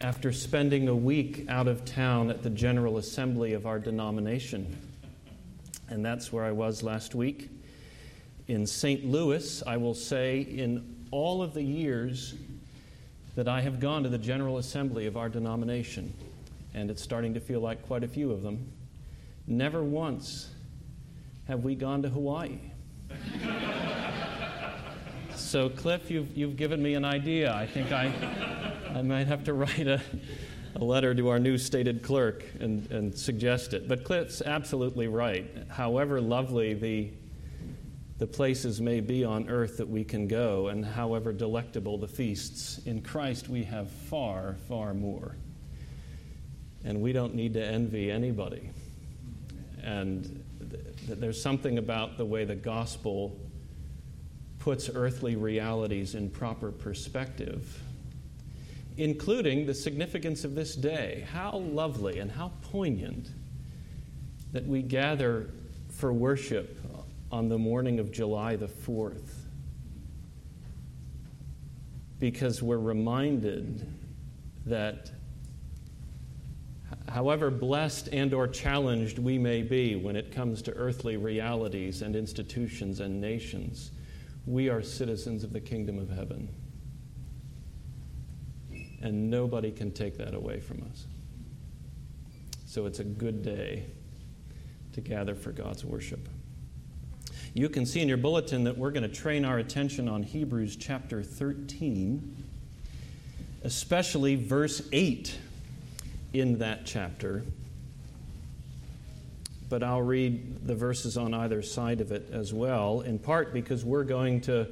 After spending a week out of town at the General Assembly of our denomination. And that's where I was last week. In St. Louis, I will say, in all of the years that I have gone to the General Assembly of our denomination, and it's starting to feel like quite a few of them, never once have we gone to Hawaii. so, Cliff, you've, you've given me an idea. I think I, I might have to write a, a letter to our new stated clerk and, and suggest it. But Cliff's absolutely right. However lovely the, the places may be on earth that we can go, and however delectable the feasts, in Christ we have far, far more. And we don't need to envy anybody. And th- there's something about the way the gospel puts earthly realities in proper perspective, including the significance of this day. How lovely and how poignant that we gather for worship on the morning of July the 4th. Because we're reminded that however blessed and or challenged we may be when it comes to earthly realities and institutions and nations we are citizens of the kingdom of heaven. And nobody can take that away from us. So it's a good day to gather for God's worship. You can see in your bulletin that we're going to train our attention on Hebrews chapter 13, especially verse 8 in that chapter but I'll read the verses on either side of it as well, in part because we're going to,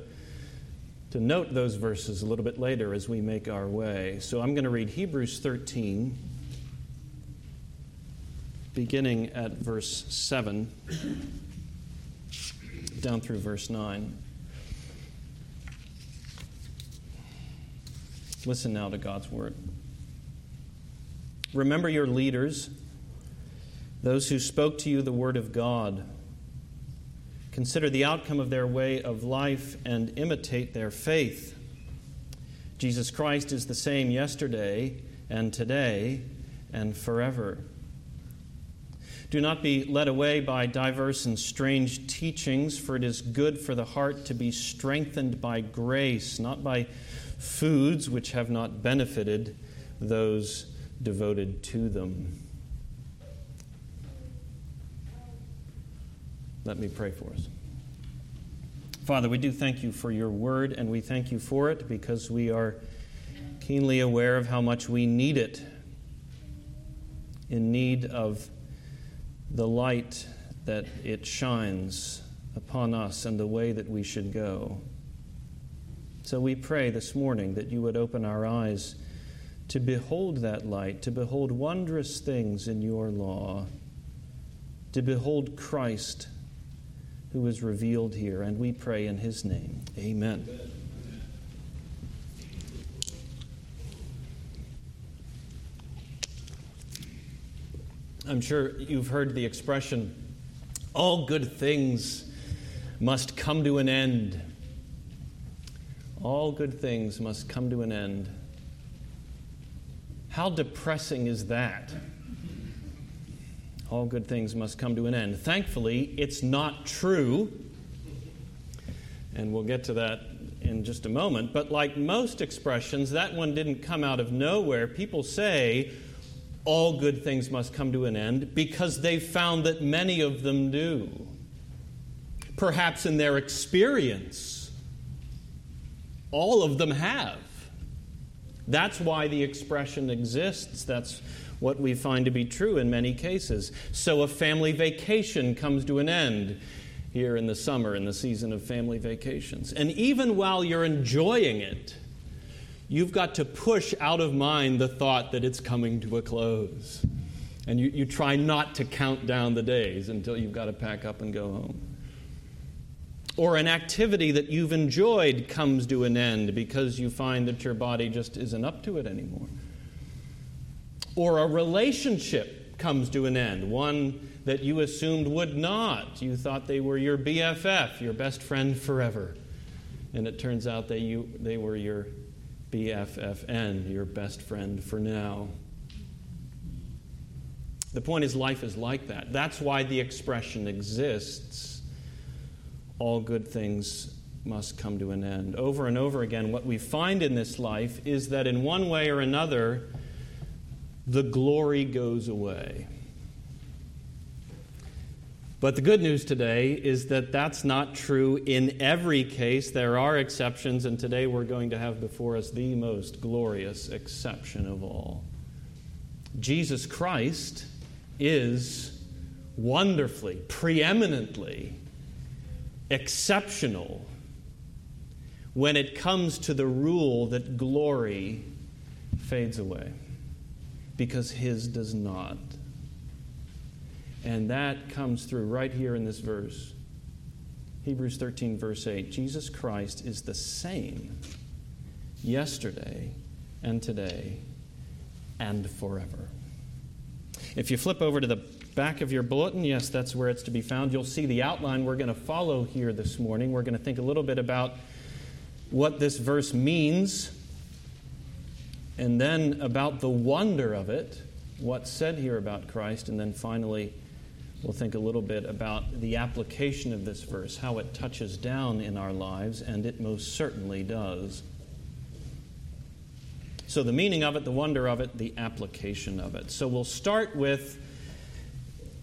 to note those verses a little bit later as we make our way. So I'm going to read Hebrews 13, beginning at verse 7, down through verse 9. Listen now to God's word. Remember your leaders those who spoke to you the word of God. Consider the outcome of their way of life and imitate their faith. Jesus Christ is the same yesterday and today and forever. Do not be led away by diverse and strange teachings, for it is good for the heart to be strengthened by grace, not by foods which have not benefited those devoted to them. Let me pray for us. Father, we do thank you for your word, and we thank you for it because we are keenly aware of how much we need it, in need of the light that it shines upon us and the way that we should go. So we pray this morning that you would open our eyes to behold that light, to behold wondrous things in your law, to behold Christ who is revealed here. And we pray in his name. Amen. I'm sure you've heard the expression, all good things must come to an end. All good things must come to an end. How depressing is that? All good things must come to an end. Thankfully, it's not true. And we'll get to that in just a moment. But like most expressions, that one didn't come out of nowhere. People say all good things must come to an end because they've found that many of them do. Perhaps in their experience, all of them have. That's why the expression exists. That's what we find to be true in many cases. So a family vacation comes to an end here in the summer, in the season of family vacations. And even while you're enjoying it, you've got to push out of mind the thought that it's coming to a close. And you, you try not to count down the days until you've got to pack up and go home. Or an activity that you've enjoyed comes to an end because you find that your body just isn't up to it anymore or a relationship comes to an end, one that you assumed would not. You thought they were your BFF, your best friend forever. And it turns out they, you, they were your BFFN, your best friend for now. The point is, life is like that. That's why the expression exists. All good things must come to an end. Over and over again, what we find in this life is that in one way or another, the glory goes away. But the good news today is that that's not true in every case. There are exceptions, and today we're going to have before us the most glorious exception of all. Jesus Christ is wonderfully, preeminently exceptional when it comes to the rule that glory fades away, because his does not. And that comes through right here in this verse. Hebrews 13, verse 8 Jesus Christ is the same yesterday and today and forever. If you flip over to the back of your bulletin, yes, that's where it's to be found. You'll see the outline we're going to follow here this morning. We're going to think a little bit about what this verse means and then about the wonder of it, what's said here about Christ, and then finally, we'll think a little bit about the application of this verse, how it touches down in our lives, and it most certainly does. So, the meaning of it, the wonder of it, the application of it. So, we'll start with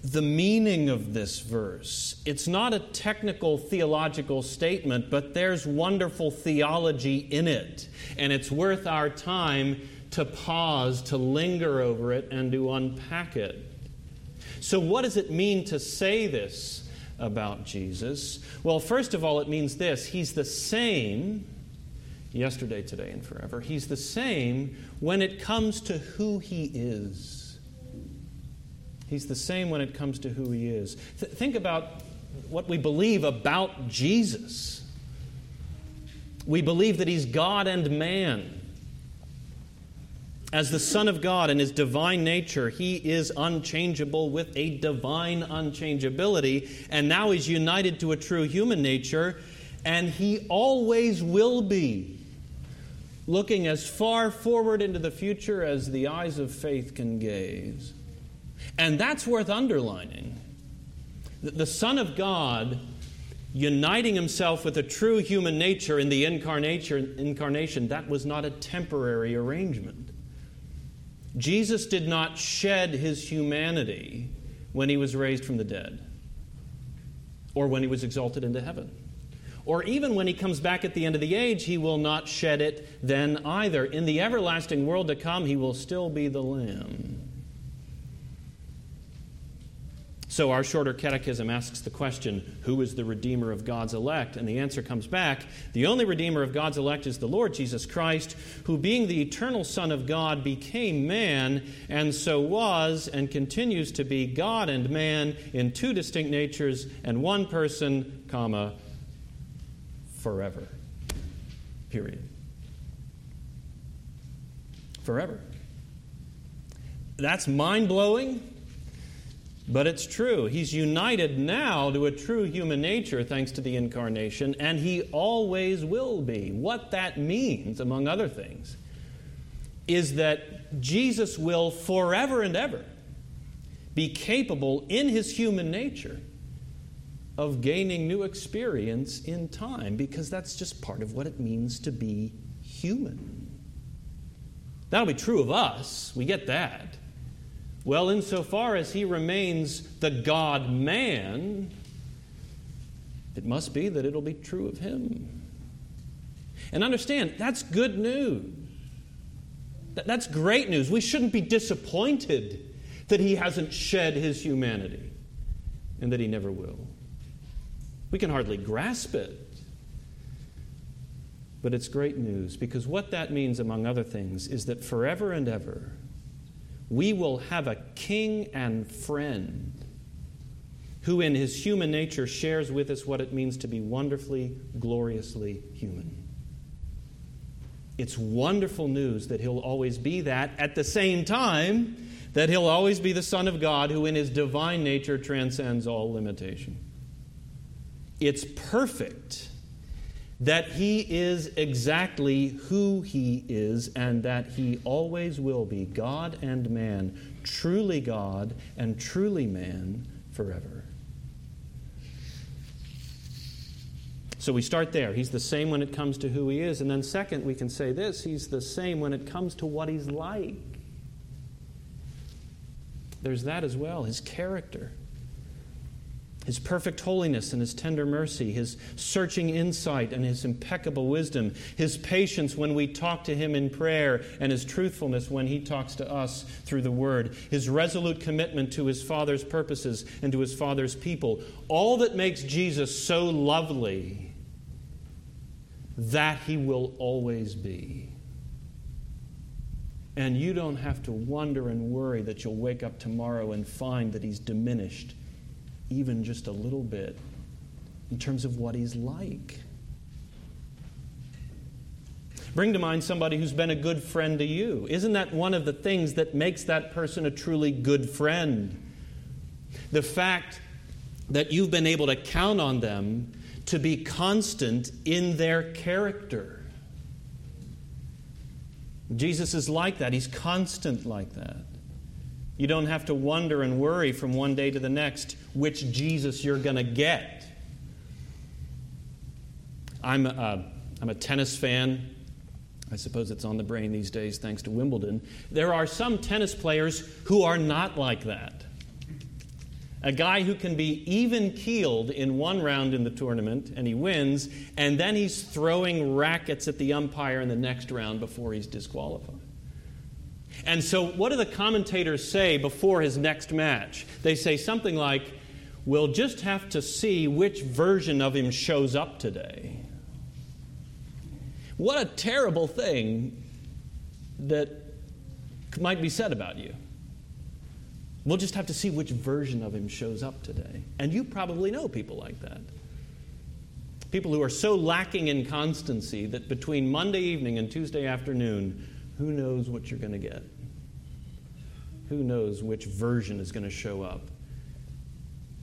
the meaning of this verse. It's not a technical theological statement, but there's wonderful theology in it. And it's worth our time to pause, to linger over it, and to unpack it. So, what does it mean to say this about Jesus? Well, first of all, it means this He's the same yesterday, today, and forever. He's the same when it comes to who He is. He's the same when it comes to who He is. Th- think about what we believe about Jesus. We believe that He's God and man. As the Son of God in his divine nature, he is unchangeable with a divine unchangeability, and now he's united to a true human nature, and he always will be, looking as far forward into the future as the eyes of faith can gaze. And that's worth underlining. The Son of God uniting himself with a true human nature in the incarnation, that was not a temporary arrangement. Jesus did not shed his humanity when he was raised from the dead, or when he was exalted into heaven. Or even when he comes back at the end of the age, he will not shed it then either. In the everlasting world to come, he will still be the Lamb. So, our shorter catechism asks the question Who is the Redeemer of God's elect? And the answer comes back The only Redeemer of God's elect is the Lord Jesus Christ, who, being the eternal Son of God, became man, and so was and continues to be God and man in two distinct natures and one person, comma, forever. Period. Forever. That's mind blowing but it's true. He's united now to a true human nature thanks to the incarnation, and he always will be. What that means, among other things, is that Jesus will forever and ever be capable in his human nature of gaining new experience in time because that's just part of what it means to be human. That'll be true of us. We get that. Well, insofar as he remains the God man, it must be that it'll be true of him. And understand, that's good news. That's great news. We shouldn't be disappointed that he hasn't shed his humanity and that he never will. We can hardly grasp it. But it's great news because what that means, among other things, is that forever and ever, we will have a king and friend who, in his human nature, shares with us what it means to be wonderfully, gloriously human. It's wonderful news that he'll always be that at the same time that he'll always be the Son of God who, in his divine nature, transcends all limitation. It's perfect that he is exactly who he is and that he always will be God and man, truly God and truly man forever. So we start there. He's the same when it comes to who he is. And then, second, we can say this He's the same when it comes to what he's like. There's that as well, his character his perfect holiness and his tender mercy, his searching insight and his impeccable wisdom, his patience when we talk to him in prayer, and his truthfulness when he talks to us through the word, his resolute commitment to his Father's purposes and to his Father's people. All that makes Jesus so lovely, that he will always be. And you don't have to wonder and worry that you'll wake up tomorrow and find that he's diminished even just a little bit in terms of what he's like. Bring to mind somebody who's been a good friend to you. Isn't that one of the things that makes that person a truly good friend? The fact that you've been able to count on them to be constant in their character. Jesus is like that, he's constant like that. You don't have to wonder and worry from one day to the next which Jesus you're going to get. I'm a, uh, I'm a tennis fan. I suppose it's on the brain these days thanks to Wimbledon. There are some tennis players who are not like that. A guy who can be even keeled in one round in the tournament and he wins, and then he's throwing rackets at the umpire in the next round before he's disqualified. And so, what do the commentators say before his next match? They say something like, We'll just have to see which version of him shows up today. What a terrible thing that might be said about you. We'll just have to see which version of him shows up today. And you probably know people like that. People who are so lacking in constancy that between Monday evening and Tuesday afternoon, who knows what you're going to get? Who knows which version is going to show up?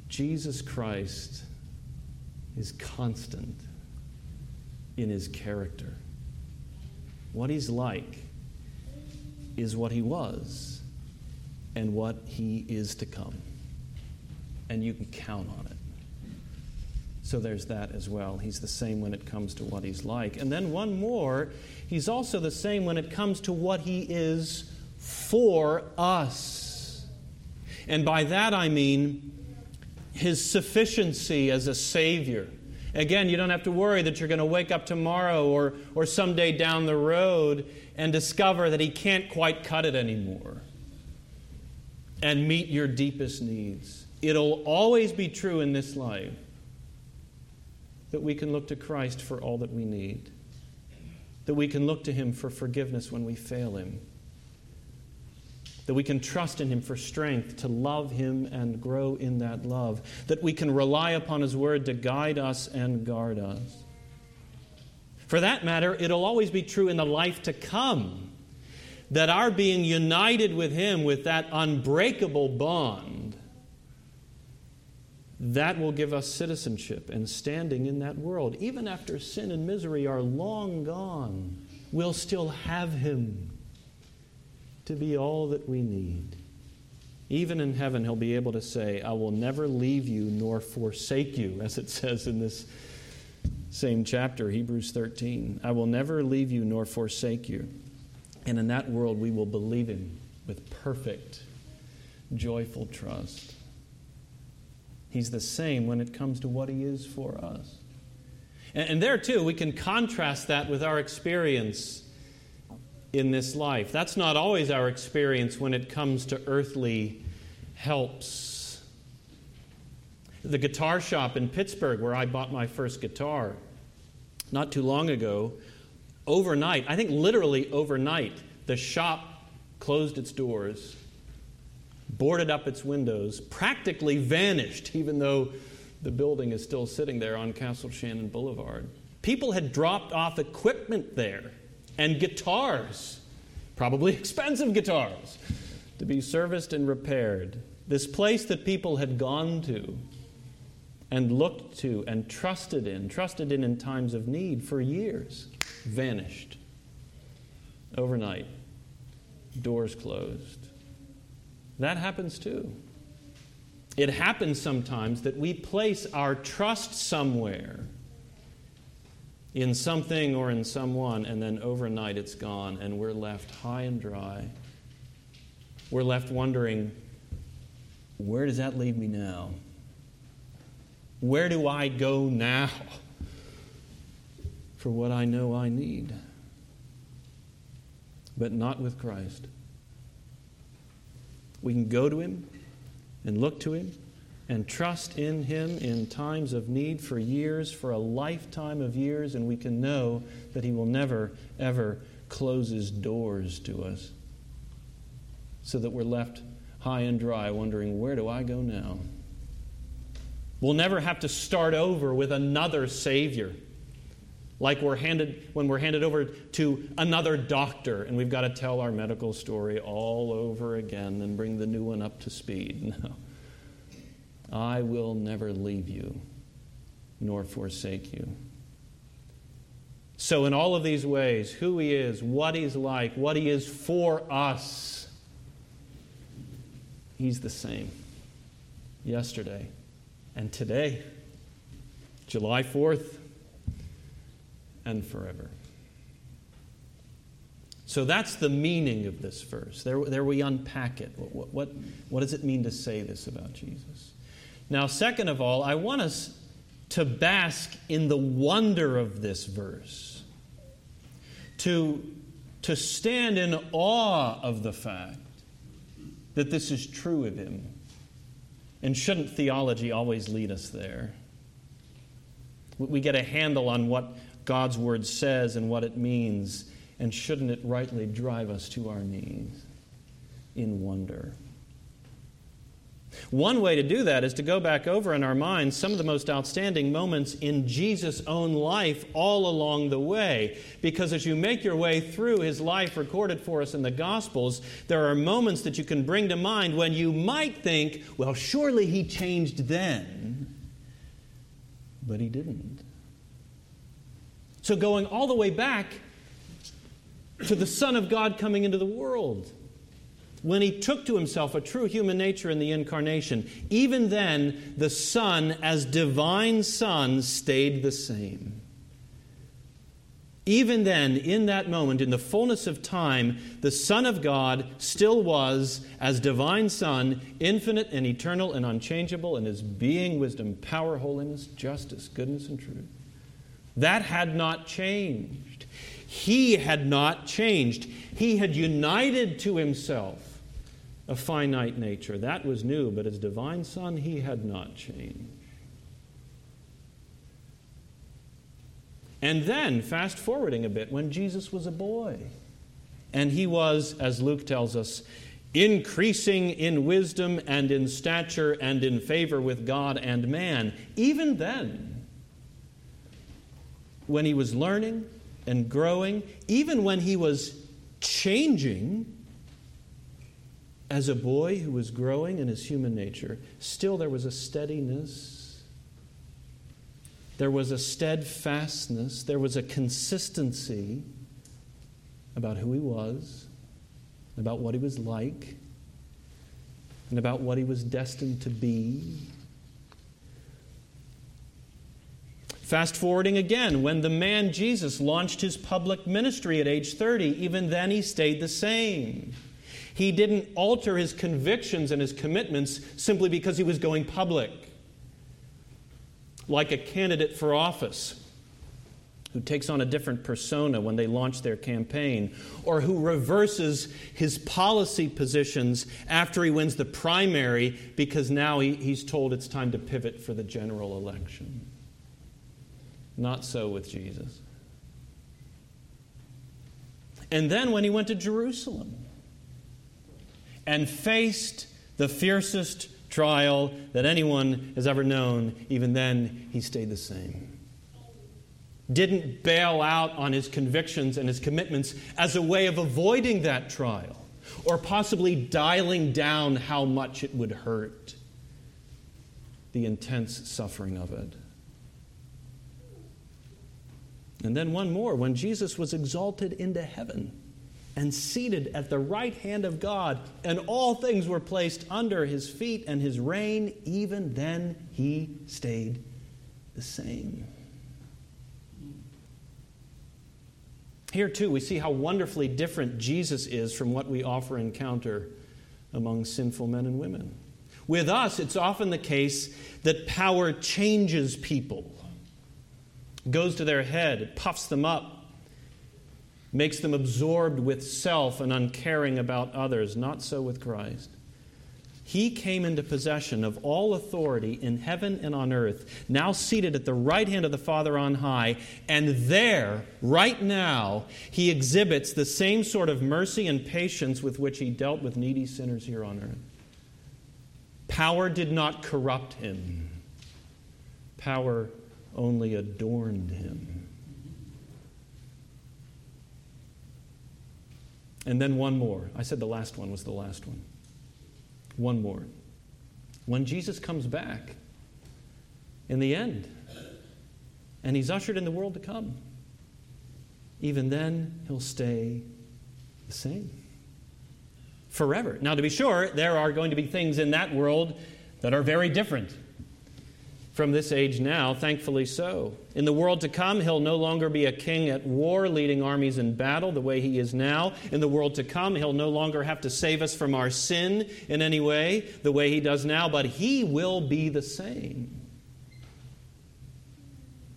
Jesus Christ is constant in his character. What he's like is what he was and what he is to come. And you can count on it. So there's that as well. He's the same when it comes to what he's like. And then one more, he's also the same when it comes to what he is for us. And by that I mean his sufficiency as a Savior. Again, you don't have to worry that you're going to wake up tomorrow or, or someday down the road and discover that he can't quite cut it anymore and meet your deepest needs. It'll always be true in this life that we can look to Christ for all that we need, that we can look to Him for forgiveness when we fail Him, that we can trust in Him for strength to love Him and grow in that love, that we can rely upon His Word to guide us and guard us. For that matter, it'll always be true in the life to come that our being united with Him with that unbreakable bond that will give us citizenship and standing in that world. Even after sin and misery are long gone, we'll still have Him to be all that we need. Even in heaven, He'll be able to say, I will never leave you nor forsake you, as it says in this same chapter, Hebrews 13. I will never leave you nor forsake you. And in that world, we will believe Him with perfect, joyful trust. He's the same when it comes to what He is for us. And, and there, too, we can contrast that with our experience in this life. That's not always our experience when it comes to earthly helps. The guitar shop in Pittsburgh, where I bought my first guitar not too long ago, overnight, I think literally overnight, the shop closed its doors boarded up its windows, practically vanished, even though the building is still sitting there on Castle Shannon Boulevard. People had dropped off equipment there and guitars, probably expensive guitars, to be serviced and repaired. This place that people had gone to and looked to and trusted in, trusted in in times of need for years, vanished overnight, doors closed. That happens too. It happens sometimes that we place our trust somewhere in something or in someone, and then overnight it's gone, and we're left high and dry. We're left wondering, where does that leave me now? Where do I go now for what I know I need? But not with Christ. We can go to Him and look to Him and trust in Him in times of need for years, for a lifetime of years, and we can know that He will never, ever close His doors to us so that we're left high and dry wondering, where do I go now? We'll never have to start over with another Savior. Like we're handed when we're handed over to another doctor and we've got to tell our medical story all over again and bring the new one up to speed. No. I will never leave you nor forsake you. So, in all of these ways, who He is, what He's like, what He is for us, He's the same yesterday and today, July 4th, and forever. So that's the meaning of this verse. There, there we unpack it. What, what, what does it mean to say this about Jesus? Now, second of all, I want us to bask in the wonder of this verse, to, to stand in awe of the fact that this is true of him. And shouldn't theology always lead us there? We get a handle on what God's word says and what it means, and shouldn't it rightly drive us to our knees in wonder? One way to do that is to go back over in our minds some of the most outstanding moments in Jesus' own life all along the way. Because as you make your way through his life recorded for us in the Gospels, there are moments that you can bring to mind when you might think, well, surely he changed then. But he didn't. So, going all the way back to the Son of God coming into the world when he took to himself a true human nature in the incarnation, even then, the Son, as divine Son, stayed the same. Even then, in that moment, in the fullness of time, the Son of God still was, as divine Son, infinite and eternal and unchangeable in his being, wisdom, power, holiness, justice, goodness, and truth. That had not changed. He had not changed. He had united to himself a finite nature. That was new, but as divine Son, he had not changed. And then, fast forwarding a bit, when Jesus was a boy, and he was, as Luke tells us, increasing in wisdom and in stature and in favor with God and man, even then, when he was learning and growing, even when he was changing, as a boy who was growing in his human nature, still there was a steadiness, there was a steadfastness, there was a consistency about who he was, about what he was like, and about what he was destined to be. Fast forwarding again, when the man Jesus launched his public ministry at age 30, even then he stayed the same. He didn't alter his convictions and his commitments simply because he was going public. Like a candidate for office who takes on a different persona when they launch their campaign, or who reverses his policy positions after he wins the primary because now he, he's told it's time to pivot for the general election. Not so with Jesus. And then when he went to Jerusalem, and faced the fiercest trial that anyone has ever known, even then, he stayed the same. Didn't bail out on his convictions and his commitments as a way of avoiding that trial or possibly dialing down how much it would hurt. the intense suffering of it. And then one more when Jesus was exalted into heaven and seated at the right hand of God, and all things were placed under his feet and his reign, even then he stayed the same. Here, too, we see how wonderfully different Jesus is from what we often encounter among sinful men and women. With us, it's often the case that power changes people, goes to their head, puffs them up, makes them absorbed with self and uncaring about others. Not so with Christ. He came into possession of all authority in heaven and on earth, now seated at the right hand of the Father on high, and there, right now, he exhibits the same sort of mercy and patience with which he dealt with needy sinners here on earth. Power did not corrupt him, power only adorned him. And then one more. I said the last one was the last one. One more. When Jesus comes back in the end, and he's ushered in the world to come, even then he'll stay the same forever. Now, to be sure, there are going to be things in that world that are very different from this age now, thankfully so. In the world to come, he'll no longer be a king at war, leading armies in battle the way he is now. In the world to come, he'll no longer have to save us from our sin in any way, the way he does now, but he will be the same.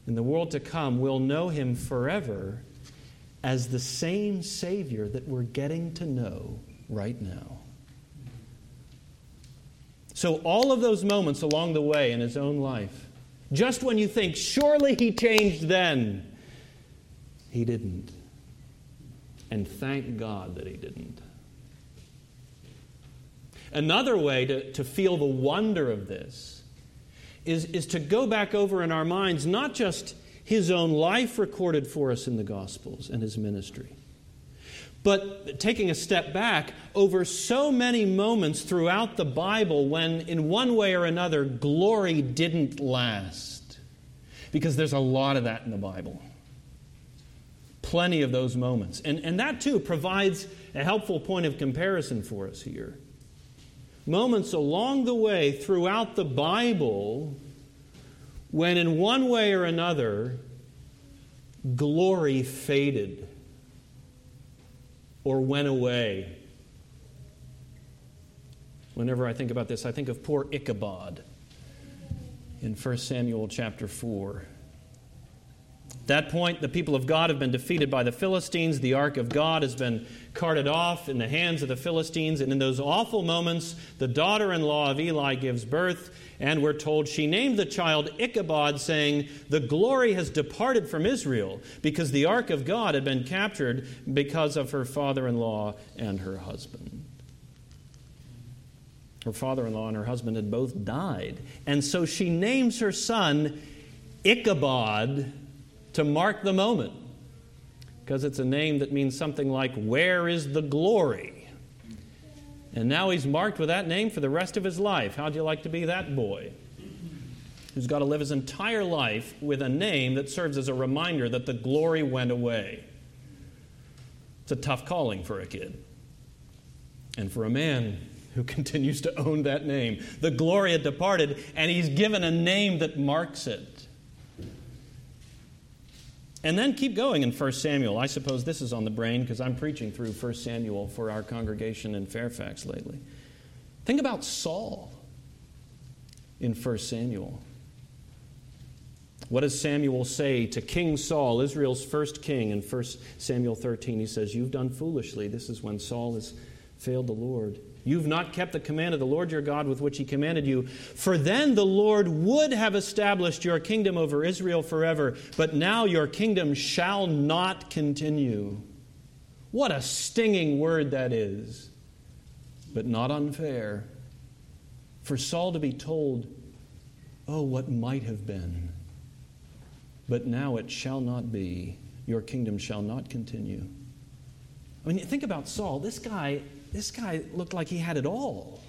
In the world to come, we'll know him forever as the same Savior that we're getting to know right now. So, all of those moments along the way in his own life, just when you think, surely he changed then, he didn't. And thank God that he didn't. Another way to, to feel the wonder of this is, is to go back over in our minds not just his own life recorded for us in the Gospels and his ministry, but taking a step back, over so many moments throughout the Bible when, in one way or another, glory didn't last. Because there's a lot of that in the Bible. Plenty of those moments. And, and that, too, provides a helpful point of comparison for us here. Moments along the way throughout the Bible when, in one way or another, glory faded or went away. Whenever I think about this, I think of poor Ichabod in 1 Samuel chapter 4. At that point, the people of God have been defeated by the Philistines. The ark of God has been carted off in the hands of the Philistines. And in those awful moments, the daughter in law of Eli gives birth. And we're told she named the child Ichabod, saying, The glory has departed from Israel, because the ark of God had been captured because of her father in law and her husband. Her father in law and her husband had both died. And so she names her son Ichabod to mark the moment, because it's a name that means something like, Where is the glory? And now he's marked with that name for the rest of his life. How'd you like to be that boy? Who's got to live his entire life with a name that serves as a reminder that the glory went away. It's a tough calling for a kid. And for a man who continues to own that name. The glory had departed, and he's given a name that marks it. And then keep going in 1 Samuel. I suppose this is on the brain because I'm preaching through 1 Samuel for our congregation in Fairfax lately. Think about Saul in 1 Samuel. What does Samuel say to King Saul, Israel's first king, in 1 Samuel 13? He says, You've done foolishly. This is when Saul has failed the Lord. You've not kept the command of the Lord your God with which he commanded you. For then the Lord would have established your kingdom over Israel forever, but now your kingdom shall not continue. What a stinging word that is, but not unfair. For Saul to be told, Oh, what might have been, but now it shall not be. Your kingdom shall not continue. I mean, think about Saul. This guy this guy looked like he had it all.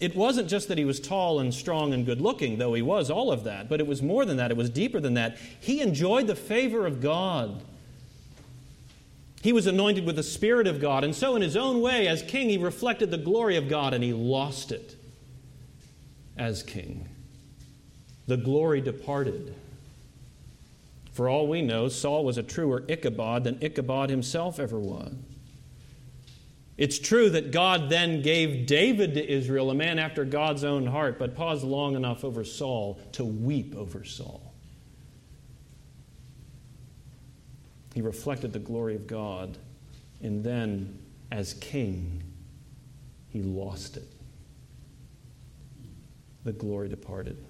It wasn't just that he was tall and strong and good looking, though he was all of that, but it was more than that. It was deeper than that. He enjoyed the favor of God. He was anointed with the Spirit of God, and so in his own way, as king, he reflected the glory of God and he lost it as king. The glory departed. For all we know, Saul was a truer Ichabod than Ichabod himself ever was. It's true that God then gave David to Israel, a man after God's own heart, but paused long enough over Saul to weep over Saul. He reflected the glory of God, and then, as king, he lost it. The glory departed.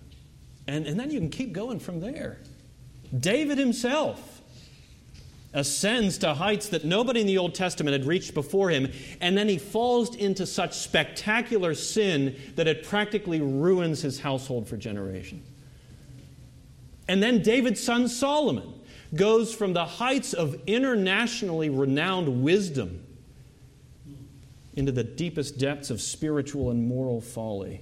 And, and then you can keep going from there. David himself ascends to heights that nobody in the Old Testament had reached before him, and then he falls into such spectacular sin that it practically ruins his household for generations. And then David's son Solomon goes from the heights of internationally renowned wisdom into the deepest depths of spiritual and moral folly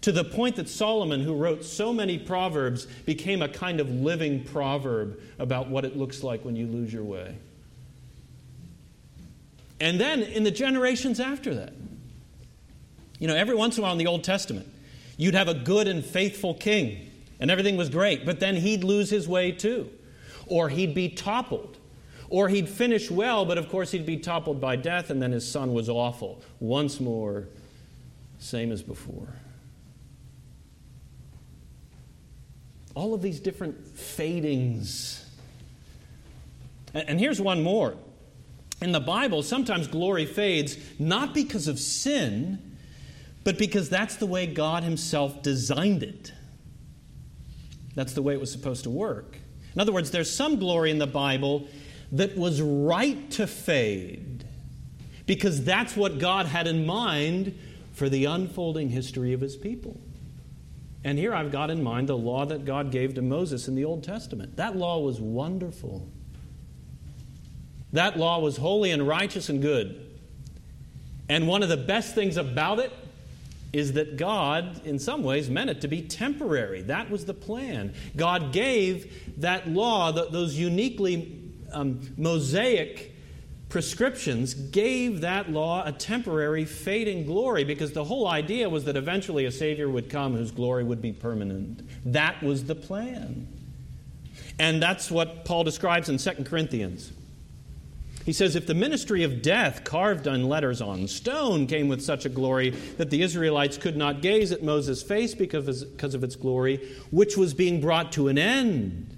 to the point that Solomon, who wrote so many proverbs, became a kind of living proverb about what it looks like when you lose your way. And then in the generations after that, you know, every once in a while in the Old Testament, you'd have a good and faithful king, and everything was great, but then he'd lose his way too, or he'd be toppled. Or he'd finish well, but of course he'd be toppled by death, and then his son was awful. Once more, same as before. All of these different fadings. And here's one more. In the Bible, sometimes glory fades not because of sin, but because that's the way God Himself designed it. That's the way it was supposed to work. In other words, there's some glory in the Bible that was right to fade because that's what God had in mind for the unfolding history of His people. And here I've got in mind the law that God gave to Moses in the Old Testament. That law was wonderful. That law was holy and righteous and good. And one of the best things about it is that God, in some ways, meant it to be temporary. That was the plan. God gave that law, those uniquely um, Mosaic prescriptions gave that law a temporary fading glory because the whole idea was that eventually a Savior would come whose glory would be permanent. That was the plan. And that's what Paul describes in 2 Corinthians. He says, If the ministry of death, carved on letters on stone, came with such a glory that the Israelites could not gaze at Moses' face because of its glory, which was being brought to an end,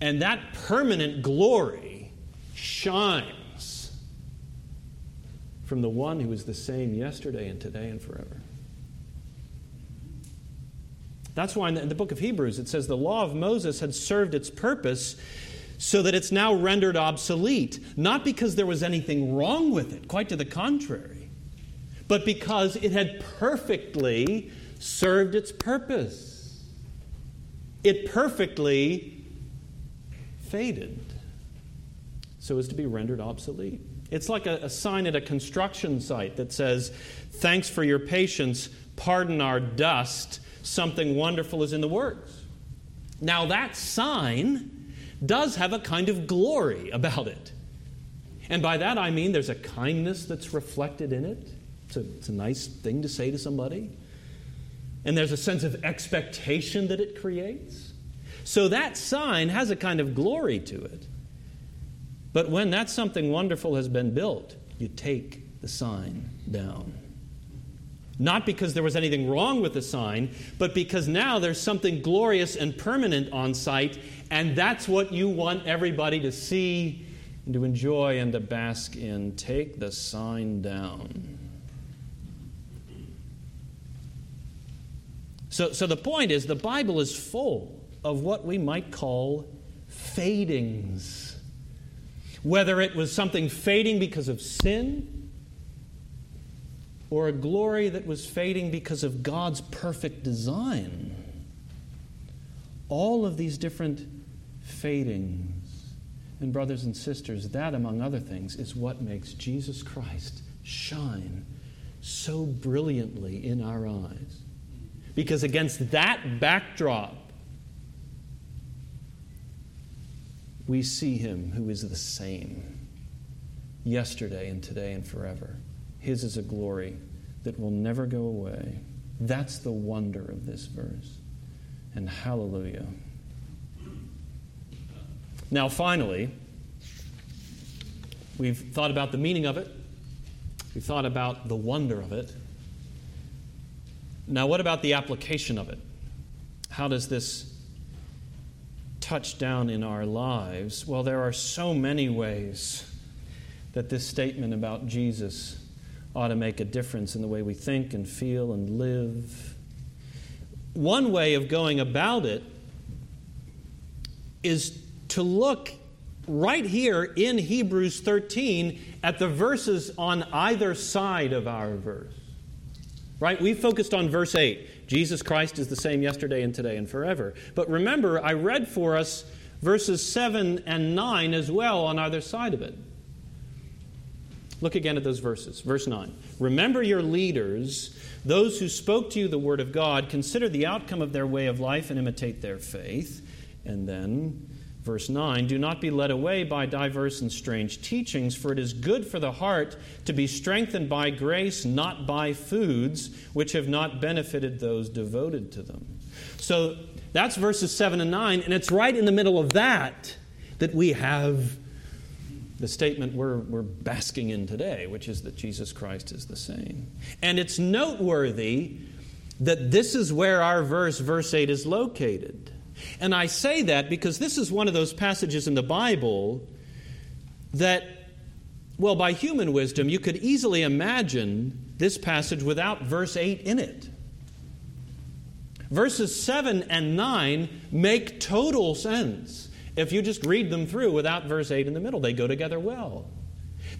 And that permanent glory shines from the one who is the same yesterday and today and forever. That's why in the book of Hebrews it says the law of Moses had served its purpose so that it's now rendered obsolete, not because there was anything wrong with it, quite to the contrary, but because it had perfectly served its purpose. It perfectly faded so as to be rendered obsolete. It's like a, a, sign at a construction site that says, Thanks for your patience, pardon our dust, something wonderful is in the works. Now, that sign does have a kind of glory about it. And by that I mean there's a kindness that's reflected in it. It's a, it's a nice thing to say to somebody. And there's a sense of expectation that it creates. So that sign has a kind of glory to it. But when that something wonderful has been built, you take the sign down. Not because there was anything wrong with the sign, but because now there's something glorious and permanent on site, and that's what you want everybody to see and to enjoy and to bask in. Take the sign down. So, so the point is, the Bible is full of what we might call fadings. Whether it was something fading because of sin, or a glory that was fading because of God's perfect design. All of these different fadings. And, brothers and sisters, that, among other things, is what makes Jesus Christ shine so brilliantly in our eyes. Because against that backdrop, we see him who is the same yesterday and today and forever. His is a glory that will never go away. That's the wonder of this verse. And hallelujah. Now, finally, we've thought about the meaning of it, we've thought about the wonder of it. Now, what about the application of it? How does this touch down in our lives? Well, there are so many ways that this statement about Jesus ought to make a difference in the way we think and feel and live. One way of going about it is to look right here in Hebrews 13 at the verses on either side of our verse. Right? We focused on verse 8. Jesus Christ is the same yesterday and today and forever. But remember, I read for us verses 7 and 9 as well on either side of it. Look again at those verses. Verse 9. Remember your leaders, those who spoke to you the word of God, consider the outcome of their way of life and imitate their faith. And then Verse 9 Do not be led away by diverse and strange teachings, for it is good for the heart to be strengthened by grace, not by foods which have not benefited those devoted to them. So that's verses 7 and 9, and it's right in the middle of that that we have the statement we're, we're basking in today, which is that Jesus Christ is the same. And it's noteworthy that this is where our verse, verse 8, is located. And I say that because this is one of those passages in the Bible that, well, by human wisdom, you could easily imagine this passage without verse 8 in it. Verses 7 and 9 make total sense if you just read them through without verse 8 in the middle. They go together well.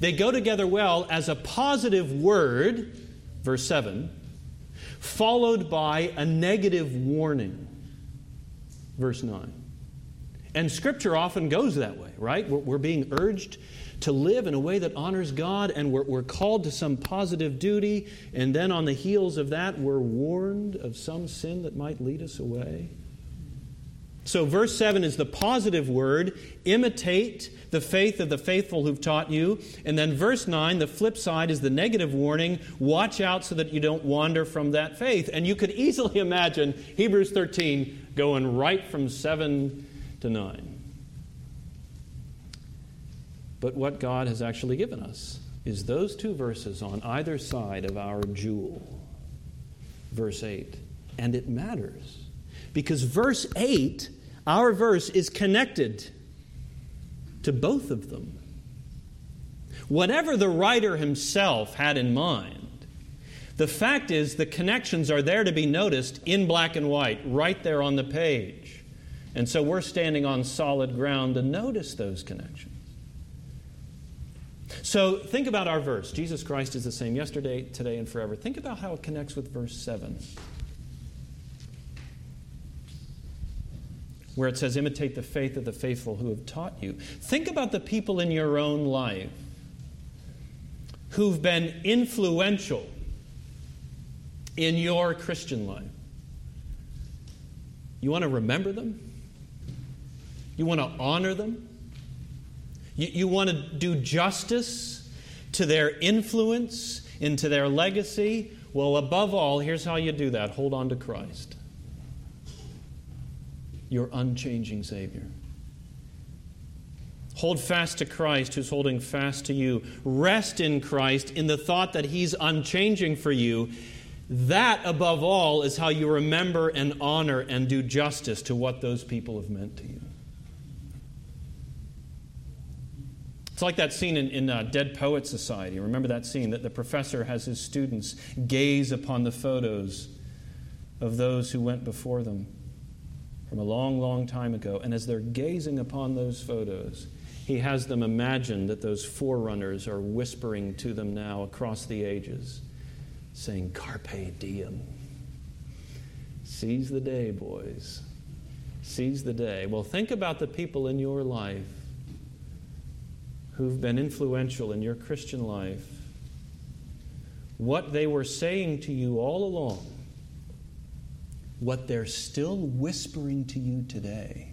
They go together well as a positive word, verse 7, followed by a negative warning verse 9. And Scripture often goes that way, right? We're, we're being urged to live in a way that honors God, and we're, we're called to some positive duty, and then on the heels of that, we're warned of some sin that might lead us away. So, verse 7 is the positive word imitate the faith of the faithful who've taught you. And then, verse 9, the flip side is the negative warning watch out so that you don't wander from that faith. And you could easily imagine Hebrews 13 going right from 7 to 9. But what God has actually given us is those two verses on either side of our jewel. Verse 8. And it matters. Because verse 8, our verse, is connected to both of them. Whatever the writer himself had in mind, the fact is, the connections are there to be noticed in black and white, right there on the page. And so we're standing on solid ground to notice those connections. So think about our verse Jesus Christ is the same yesterday, today, and forever. Think about how it connects with verse 7, where it says, Imitate the faith of the faithful who have taught you. Think about the people in your own life who've been influential in your Christian life. You want to remember them? You want to honor them? You, you want to do justice to their influence, into their legacy? Well, above all, here's how you do that hold on to Christ, your unchanging Savior. Hold fast to Christ who's holding fast to you. Rest in Christ in the thought that He's unchanging for you that, above all, is how you remember and honor and do justice to what those people have meant to you. It's like that scene in, in uh, Dead Poet Society. Remember that scene that the professor has his students gaze upon the photos of those who went before them from a long, long time ago. And as they're gazing upon those photos, he has them imagine that those forerunners are whispering to them now across the ages, saying, Carpe diem. Seize the day, boys. Seize the day. Well, think about the people in your life who've been influential in your Christian life. What they were saying to you all along what they're still whispering to you today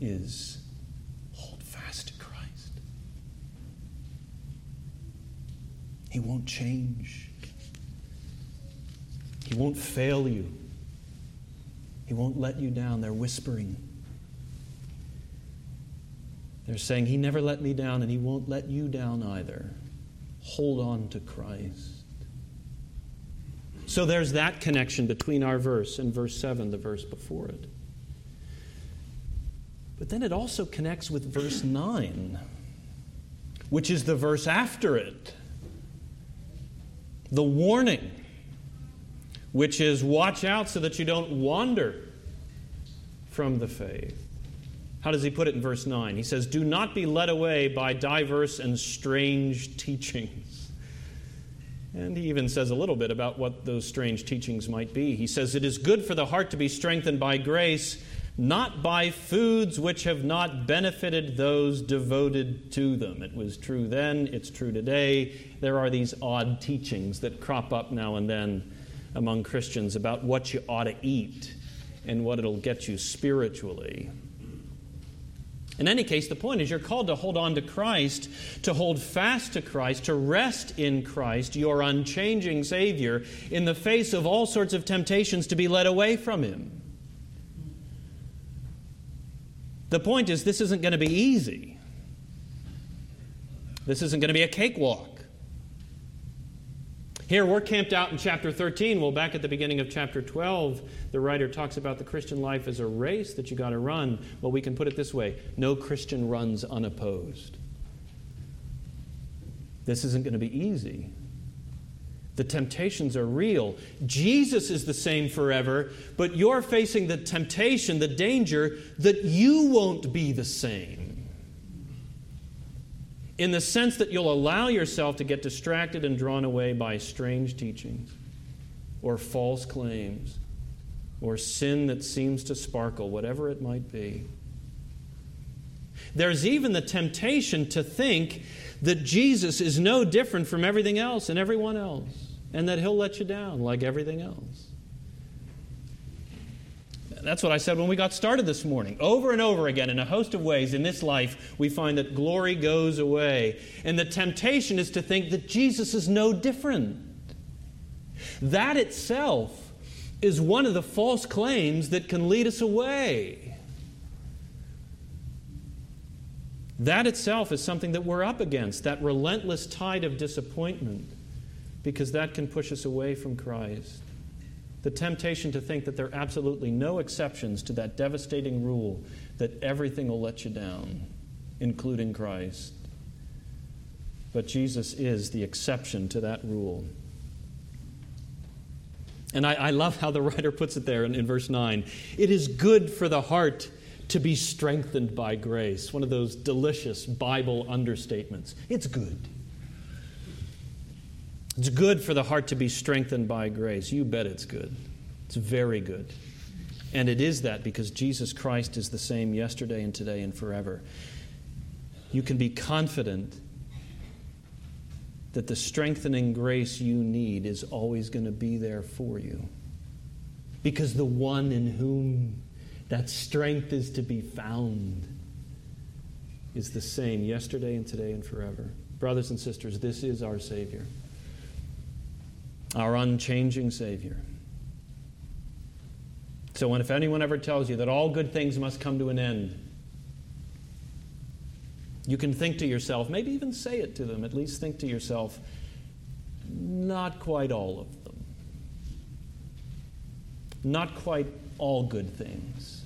is hold fast to Christ. He won't change, He won't fail you, He won't let you down. They're whispering. They're saying, He never let me down, and He won't let you down either. Hold on to Christ. So there's that connection between our verse and verse 7, the verse before it. But then it also connects with verse 9, which is the verse after it. The warning, which is watch out so that you don't wander from the faith. How does he put it in verse 9? He says, Do not be led away by diverse and strange teachings and he even says a little bit about what those strange teachings might be. He says, It is good for the heart to be strengthened by grace, not by foods which have not benefited those devoted to them. It was true then, it's true today. There are these odd teachings that crop up now and then among Christians about what you ought to eat and what it'll get you spiritually. In any case, the point is you're called to hold on to Christ, to hold fast to Christ, to rest in Christ, your unchanging Savior, in the face of all sorts of temptations to be led away from Him. The point is, this isn't going to be easy. This isn't going to be a cakewalk. Here, we're camped out in chapter 13. Well, back at the beginning of chapter 12, the writer talks about the Christian life as a race that you got to run. Well, we can put it this way no Christian runs unopposed. This isn't going to be easy. The temptations are real. Jesus is the same forever, but you're facing the temptation, the danger that you won't be the same in the sense that you'll allow yourself to get distracted and drawn away by strange teachings or false claims or sin that seems to sparkle, whatever it might be. There's even the temptation to think that Jesus is no different from everything else and everyone else, and that he'll let you down like everything else. That's what I said when we got started this morning. Over and over again, in a host of ways in this life, we find that glory goes away. And the temptation is to think that Jesus is no different. That itself is one of the false claims that can lead us away. That itself is something that we're up against, that relentless tide of disappointment, because that can push us away from Christ the temptation to think that there are absolutely no exceptions to that devastating rule that everything will let you down, including Christ. But Jesus is the exception to that rule. And I, I love how the writer puts it there in, in verse 9. It is good for the heart to be strengthened by grace. One of those delicious Bible understatements. It's good. It's good for the heart to be strengthened by grace. You bet it's good. It's very good. And it is that because Jesus Christ is the same yesterday and today and forever. You can be confident that the strengthening grace you need is always going to be there for you. Because the one in whom that strength is to be found is the same yesterday and today and forever. Brothers and sisters, this is our Savior our unchanging Savior. So, when if anyone ever tells you that all good things must come to an end, you can think to yourself, maybe even say it to them, at least think to yourself, not quite all of them. Not quite all good things.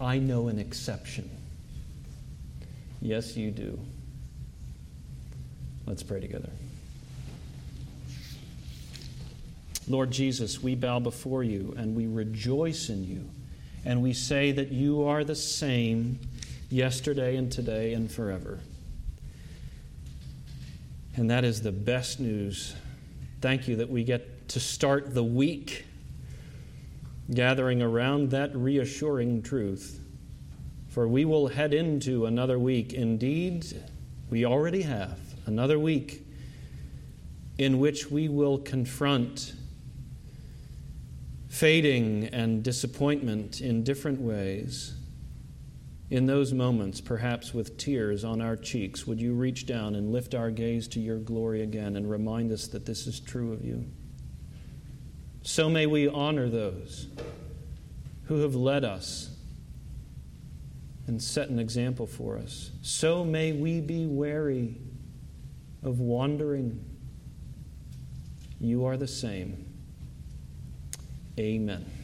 I know an exception. Yes, you do. Let's pray together. Lord Jesus, we bow before you and we rejoice in you. And we say that you are the same yesterday and today and forever. And that is the best news. Thank you that we get to start the week gathering around that reassuring truth. For we will head into another week. Indeed, we already have another week in which we will confront fading and disappointment in different ways. In those moments, perhaps with tears on our cheeks, would you reach down and lift our gaze to your glory again and remind us that this is true of you? So may we honor those who have led us and set an example for us. So may we be wary of wandering. You are the same. Amen.